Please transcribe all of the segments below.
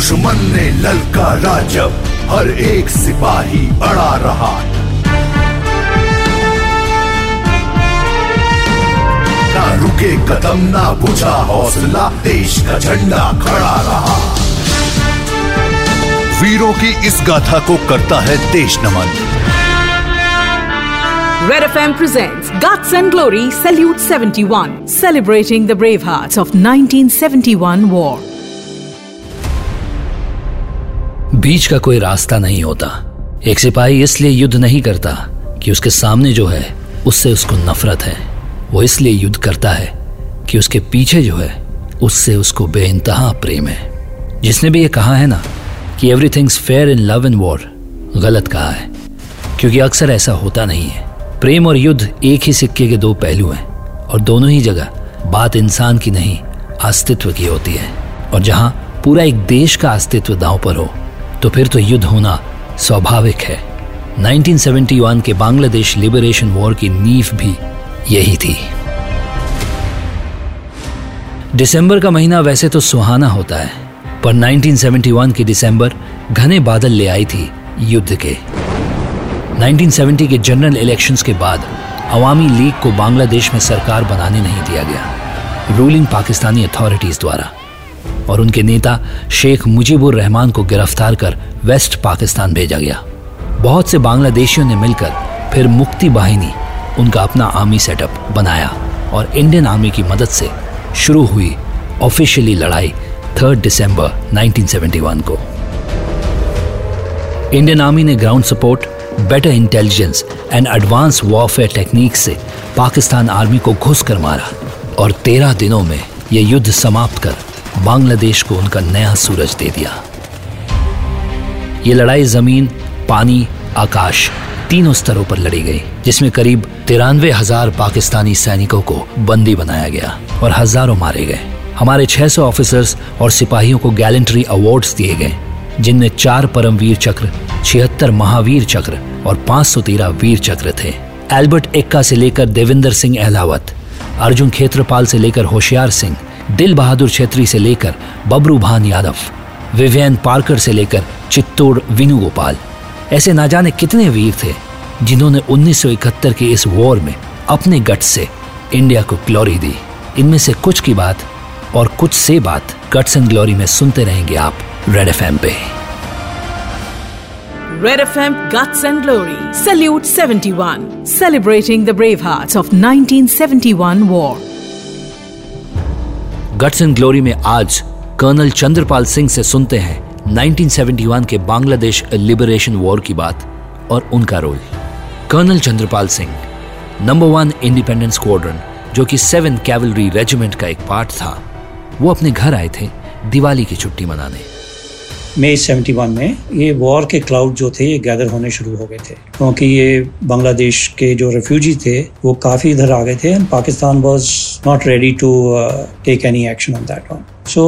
दुश्मन ने ललकारा जब हर एक सिपाही अड़ा रहा ना रुके कदम ना बुझा हौसला देश का झंडा खड़ा रहा वीरों की इस गाथा को करता है देश नमन Red FM presents Guts and Glory Salute 71, celebrating the brave hearts of 1971 war. बीच का कोई रास्ता नहीं होता। एक सिपाही इसलिए युद्ध नहीं करता कि उसके सामने जो है, उससे उसको नफरत है। वो इसलिए युद्ध करता है कि उसके पीछे जो है, उससे उसको बेइंतहा प्रेम है। जिसने भी ये कहा है ना कि everything's fair in love and war गलत कहा है। क्योंकि अक्सर ऐसा होता नहीं है। प्रेम और युद्ध एक ही सिक्के के दो पहलू हैं और दोनों ही जगह बात इंसान की नहीं, अस्तित्व की होती है। और जहाँ पूरा एक देश का अस्तित्व दांव पर हो तो फिर तो युद्ध होना स्वाभाविक है। 1971 के बांग्लादेश लिबरेशन वॉर की नींव भी यही थी। दिसंबर का महीना वैसे तो सुहाना होता है, पर 1971 की दिसंबर घने बादल ले आई थी युद्ध के। 1970 के जनरल इलेक्शंस के बाद अवामी लीग को बांग्लादेश में सरकार बनाने नहीं दिया गया, रूलिंग पाकिस्तानी अथॉरिटीज द्वारा। और उनके नेता शेख मुजीबुर रहमान को गिरफ़्तार कर वेस्ट पाकिस्तान भेजा गया। बहुत से बांग्लादेशियों ने मिलकर फिर मुक्ति वाहिनी, उनका अपना आर्मी सेटअप बनाया और इंडियन आर्मी की मदद से शुरू हुई ऑफिशियली लड़ाई 3 दिसंबर 1971 को। इंडियन आर्मी ने ground support, better intelligence and advance warfare technique से पाकिस्तान आर्मी को घुस कर मारा और तेरह दिनों में यह युद्ध समाप्त कर बांग्लादेश को उनका नया सूरज दे दिया। ये लड़ाई ज़मीन, पानी, आकाश तीनों स्तरों पर लड़ी गई, जिसमें करीब तिरानवे हज़ार पाकिस्तानी सैनिकों को बंदी बनाया गया और हज़ारों मारे गए। हमारे 600 ऑफिसर्स और सिपाहियों को गैलेंट्री अवार्ड्स दिए गए, जिनमें चार परमवीर चक्र, छिहत्तर महावीर चक्र और 513 वीर चक्र थे। एल्बर्ट एक्का से लेकर देवेंद्र सिंह अहलावत, अर्जुन खेत्रपाल से लेकर होशियार सिंह दिल बहादुर छेत्री से लेकर बबरू भान यादव विवेन पार्कर से लेकर चित्तौड़ विनु ऐसे ना जाने कितने वीर थे जिन्होंने 1971 के इस वॉर में अपने गट से इंडिया को ग्लोरी दी इनमें से कुछ की बात और कुछ से बात गट्स एंड ग्लोरी में सुनते रहेंगे आप रेड एफएम पे Red FM Guts and Glory Salute 71, celebrating the brave hearts of 1971 war. Guts and glory में आज कर्नल चंद्रपाल सिंह से सुनते हैं 1971 के बांग्लादेश लिबरेशन वॉर की बात और उनका role. Colonel Chandrapal Singh, number one independence squadron, जो कि सेवन कैवलरी रेजिमेंट का एक पार्ट था, वो अपने घर आए थे दिवाली की छुट्टी मनाने। मई 71 में ये वॉर के क्लाउड जो थे, ये गैदर होने शुरू हो गए थे। क्योंकि ये बांग्लादेश के जो रेफ्यूजी थे, वो काफ़ी इधर आ गए थे and Pakistan was not ready to take any action on that one so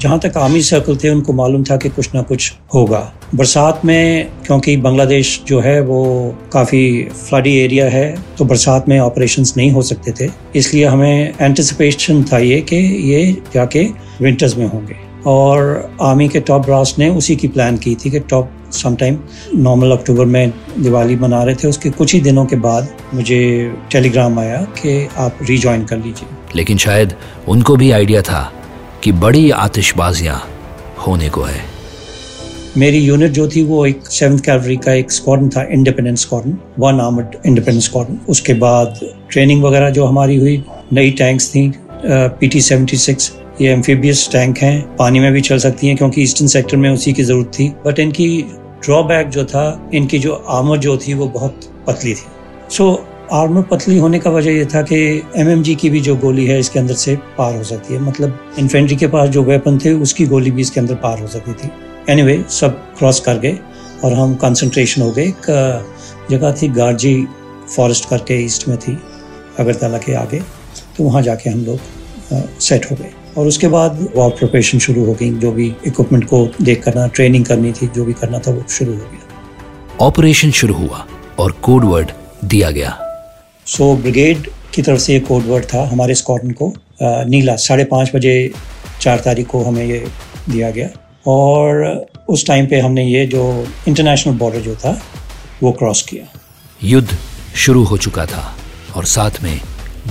जहाँ तक आर्मी सर्कल थे, उनको मालूम था कि कुछ ना कुछ होगा। बरसात में, क्योंकि बांग्लादेश जो है, वो काफ़ी फ्लडी एरिया है तो बरसात में ऑपरेशंस नहीं हो सकते थे। इसलिए हमें एंटिसिपेशन था ये कि ये जाके विंटर्स में होंगे। और आर्मी के टॉप ब्रास ने उसी की प्लान की थी कि टॉप समटाइम नॉर्मल अक्टूबर में दिवाली मना रहे थे। उसके कुछ ही दिनों के बाद मुझे टेलीग्राम आया कि आप रिजॉइन कर लीजिए। लेकिन शायद उनको भी आइडिया था कि बड़ी आतिशबाजियाँ होने को है। मेरी यूनिट जो थी वो एक सेवन्थ कैवरी का एक स्क्वाडन था independent squadron one armed independent squadron उसके बाद ट्रेनिंग वगैरह जो हमारी हुई नई टैंक्स थी पी टी सेवेंटी सिक्स ये एम्फीबियस टैंक हैं। पानी में भी चल सकती हैं क्योंकि ईस्टर्न सेक्टर में उसी की ज़रूरत थी। बट इनकी ड्रॉबैक जो था इनकी जो आर्मर जो थी वो बहुत पतली थी। सो so, आर्मर पतली होने का वजह यह था कि एमएमजी की भी जो गोली है इसके अंदर से पार हो सकती है। मतलब इन्फेंट्री के पास जो वेपन थे उसकी गोली भी इसके अंदर पार हो सकती थी। एनी anyway, सब क्रॉस कर गए और हम कंसंट्रेशन हो गए। एक जगह थी गार्जी फॉरेस्ट करके ईस्ट में थी अगरतला के आगे। तो वहाँ जाके हम लोग सेट हो गए। और उसके बाद वॉर प्रिपरेशन शुरू हो गई जो भी इक्विपमेंट को देख करना ट्रेनिंग करनी थी जो भी करना था वो शुरू हो गया। ऑपरेशन शुरू हुआ और कोड वर्ड दिया गया। सो so, ब्रिगेड की तरफ़ से ये कोड वर्ड था हमारे स्क्वाडन को। नीला साढ़े पाँच बजे चार तारीख को हमें ये दिया गया। और उस टाइम पे हमने ये जो इंटरनेशनल बॉर्डर जो था वो क्रॉस किया। युद्ध शुरू हो चुका था और साथ में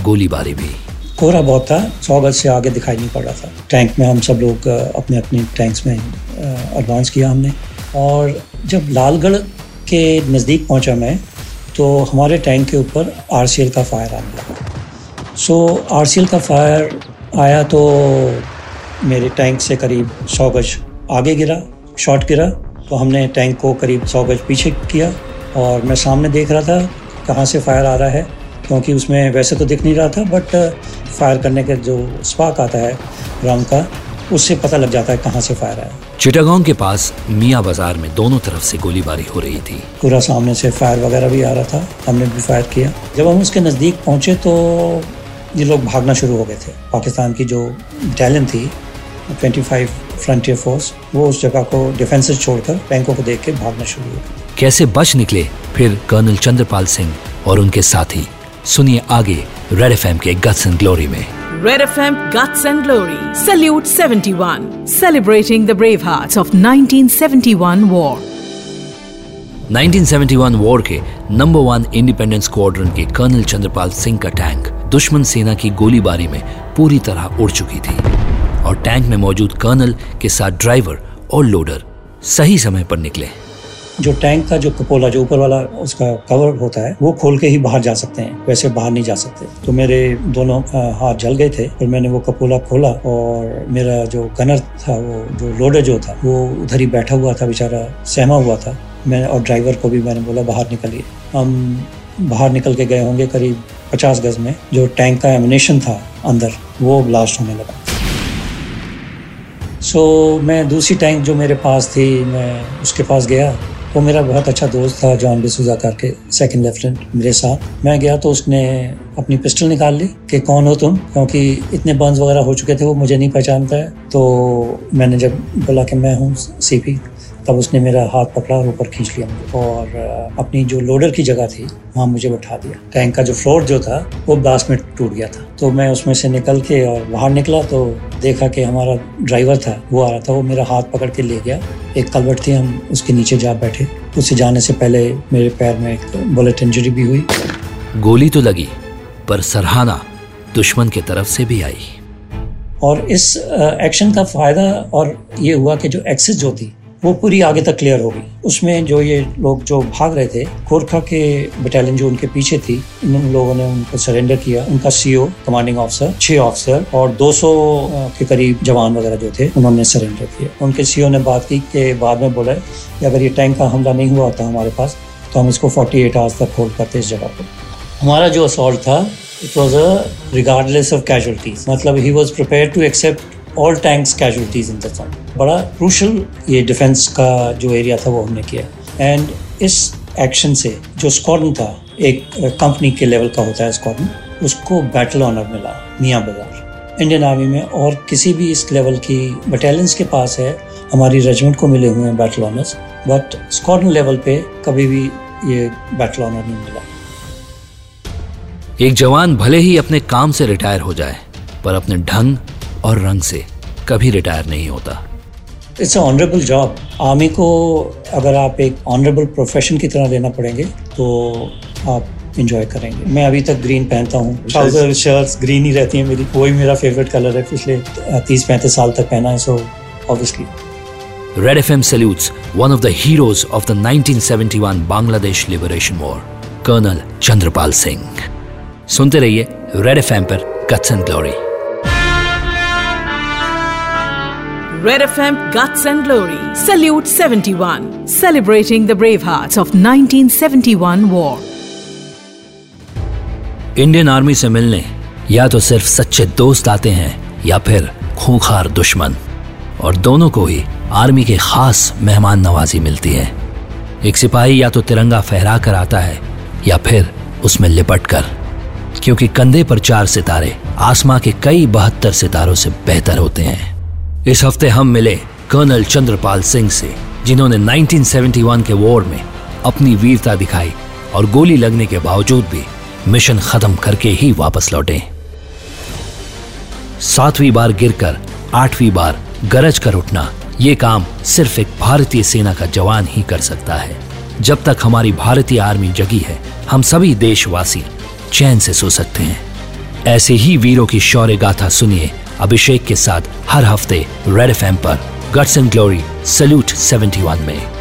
गोलीबारी भी। कोहरा बहुत था, सौ गज से आगे दिखाई नहीं पड़ रहा था। टैंक में हम सब लोग अपने अपने टैंक्स में एडवांस किया हमने। और जब लालगढ़ के नज़दीक पहुँचा मैं तो हमारे टैंक के ऊपर आरसीएल का फायर आने लगा। सो आरसीएल का फायर आया तो मेरे टैंक से करीब सौ गज आगे गिरा शॉट गिरा। तो हमने टैंक को करीब सौ गज पीछे किया और मैं सामने देख रहा था कहाँ से फायर आ रहा है, क्योंकि उसमें वैसे तो दिख नहीं रहा था बट फायर करने के जो स्पार्क आता है राउंड का उससे पता लग जाता है कहाँ से फायर आया। चिटागोंग के पास मियाँ बाज़ार में दोनों तरफ़ से गोलीबारी हो रही थी। पूरा सामने से फायर वगैरह भी आ रहा था हमने भी फायर किया। जब हम उसके नज़दीक पहुँचे तो ये लोग भागना शुरू हो गए थे। पाकिस्तान की जो बटालियन थी 25 फ्रंटियर फोर्स वो उस जगह को डिफेंसेस छोड़कर बैंकों को देख के भागना शुरू हो गए। कैसे बच निकले फिर कर्नल चंद्रपाल सिंह और उनके साथी? सुनिए आगे रेड एफएम के गट्स एंड ग्लोरी में Red FM Guts and Glory. Salute 71. Celebrating the brave hearts of 1971 war. 1971 war के नंबर वन इंडिपेंडेंस स्क्वाड्रन के कर्नल चंद्रपाल सिंह का टैंक दुश्मन सेना की गोलीबारी में पूरी तरह उड़ चुकी थी और टैंक में मौजूद कर्नल के साथ ड्राइवर और लोडर सही समय पर निकले जो टैंक का जो कपोला जो ऊपर वाला उसका कवर होता है वो खोल के ही बाहर जा सकते हैं। वैसे बाहर नहीं जा सकते। तो मेरे दोनों हाथ जल गए थे और मैंने वो कपोला खोला और मेरा जो गनर था वो जो लोडर जो था वो उधर ही बैठा हुआ था बेचारा सहमा हुआ था। मैं और ड्राइवर को भी मैंने बोला बाहर निकलिए हम बाहर निकल के गए होंगे करीब पचास गज में। जो टैंक का एमिनेशन था अंदर वो ब्लास्ट होने लगा। सो so, मैं दूसरी टैंक जो मेरे पास थी मैं उसके पास गया। वो मेरा बहुत अच्छा दोस्त था जॉन डिसूजा करके सेकंड लेफ्टिनेंट मेरे साथ। मैं गया तो उसने अपनी पिस्टल निकाल ली कि कौन हो तुम? क्योंकि इतने बंस वगैरह हो चुके थे, वो मुझे नहीं पहचानता है। तो मैंने जब बोला कि मैं हूँ सीपी तब उसने मेरा हाथ पकड़ा और ऊपर खींच लिया और अपनी जो लोडर की जगह थी वहाँ मुझे बैठा दिया। टैंक का जो फ्लोर जो था वो ब्लास्ट में टूट गया था। तो मैं उसमें से निकल के और बाहर निकला तो देखा कि हमारा ड्राइवर था वो आ रहा था। वो मेरा हाथ पकड़ के ले गया। एक कलवट थी हम उसके नीचे जा बैठे। उससे जाने से पहले मेरे पैर में एक बुलेट इंजरी भी हुई। गोली तो लगी पर सरहाना दुश्मन की तरफ़ से भी आई। और इस एक्शन का फ़ायदा और ये हुआ कि जो एक्सेस जो थी वो पूरी आगे तक क्लियर हो गई। उसमें जो ये लोग जो भाग रहे थे गोरखा के बटालियन जो उनके पीछे थी, उन लोगों ने उनको सरेंडर किया। उनका सीओ कमांडिंग ऑफिसर छह ऑफिसर और 200 के करीब जवान वगैरह जो थे, उन्होंने सरेंडर किया। उनके सीओ ने बात की कि बाद में बोला कि अगर ये टैंक का हमला नहीं हुआ होता हमारे पास तो हम इसको फोर्टी एट आवर्स तक होल्ड करते इस जगह पर हमारा जो असॉल्ट था it was a regardless of casualties मतलब ही was prepare to accept all tanks casualties in the बड़ा क्रूशल ये डिफेंस का जो एरिया था वो हमने किया एंड इस एक्शन से जो स्कॉर्डन था, एक कंपनी के लेवल का होता है स्कॉर्डन उसको बैटल ऑनर मिला, मियाँ बाज़ार। इंडियन आर्मी में और किसी भी इस लेवल की बटालियंस के पास है, हमारी रेजिमेंट को मिले हुए हैं battle honours but squadron level पे कभी भी ये बैटल ऑनर नहीं मिला। एक जवान भले ही अपने काम से रिटायर हो जाए, पर अपने ढंग और रंग से कभी रिटायर नहीं होता। इट्स ऑनरेबल जॉब आर्मी को अगर आप एक ऑनरेबल प्रोफेशन की तरह लेना पड़ेंगे तो आप इंजॉय करेंगे। मैं अभी तक ग्रीन पहनता हूँ। ट्राउज़र शर्ट्स ग्रीन ही रहती हैं मेरी। वही मेरा फेवरेट कलर है पिछले तीस पैंतीस साल तक पहना है so obviously Red FM salutes one of the heroes of the 1971 Bangladesh Liberation War, Colonel Chandrapal Singh. सुनते रहिए रेड एफएम पर guts and glory Red FM Guts and Glory. Salute 71. Celebrating the brave hearts of 1971 war. Indian army से मिलने, या तो सिर्फ़ सच्चे दोस्त आते हैं, या फिर खूंखार दुश्मन और दोनों को ही आर्मी के खास मेहमान नवाजी मिलती है एक सिपाही या तो तिरंगा फहरा कर आता है, या फिर उसमें लिपट कर क्योंकि कंधे पर चार सितारे, आसमां के कई बहत्तर सितारों से बेहतर होते हैं इस हफ़्ते हम मिले कर्नल चंद्रपाल सिंह से, जिन्होंने 1971 के वॉर में अपनी वीरता दिखाई और गोली लगने के बावजूद भी मिशन खत्म करके ही वापस लौटे। सातवीं बार गिरकर, आठवीं बार गरज कर उठना, ये काम सिर्फ़ एक भारतीय सेना का जवान ही कर सकता है। जब तक हमारी भारतीय आर्मी जगी है, हम सभी देशवासी चैन से सो सकते हैं। ऐसे ही वीरों की शौर्य गाथा सुनिए अभिषेक के साथ हर हफ़्ते रेड एफ़ एम पर गट्स एंड ग्लोरी सल्यूट 71 में।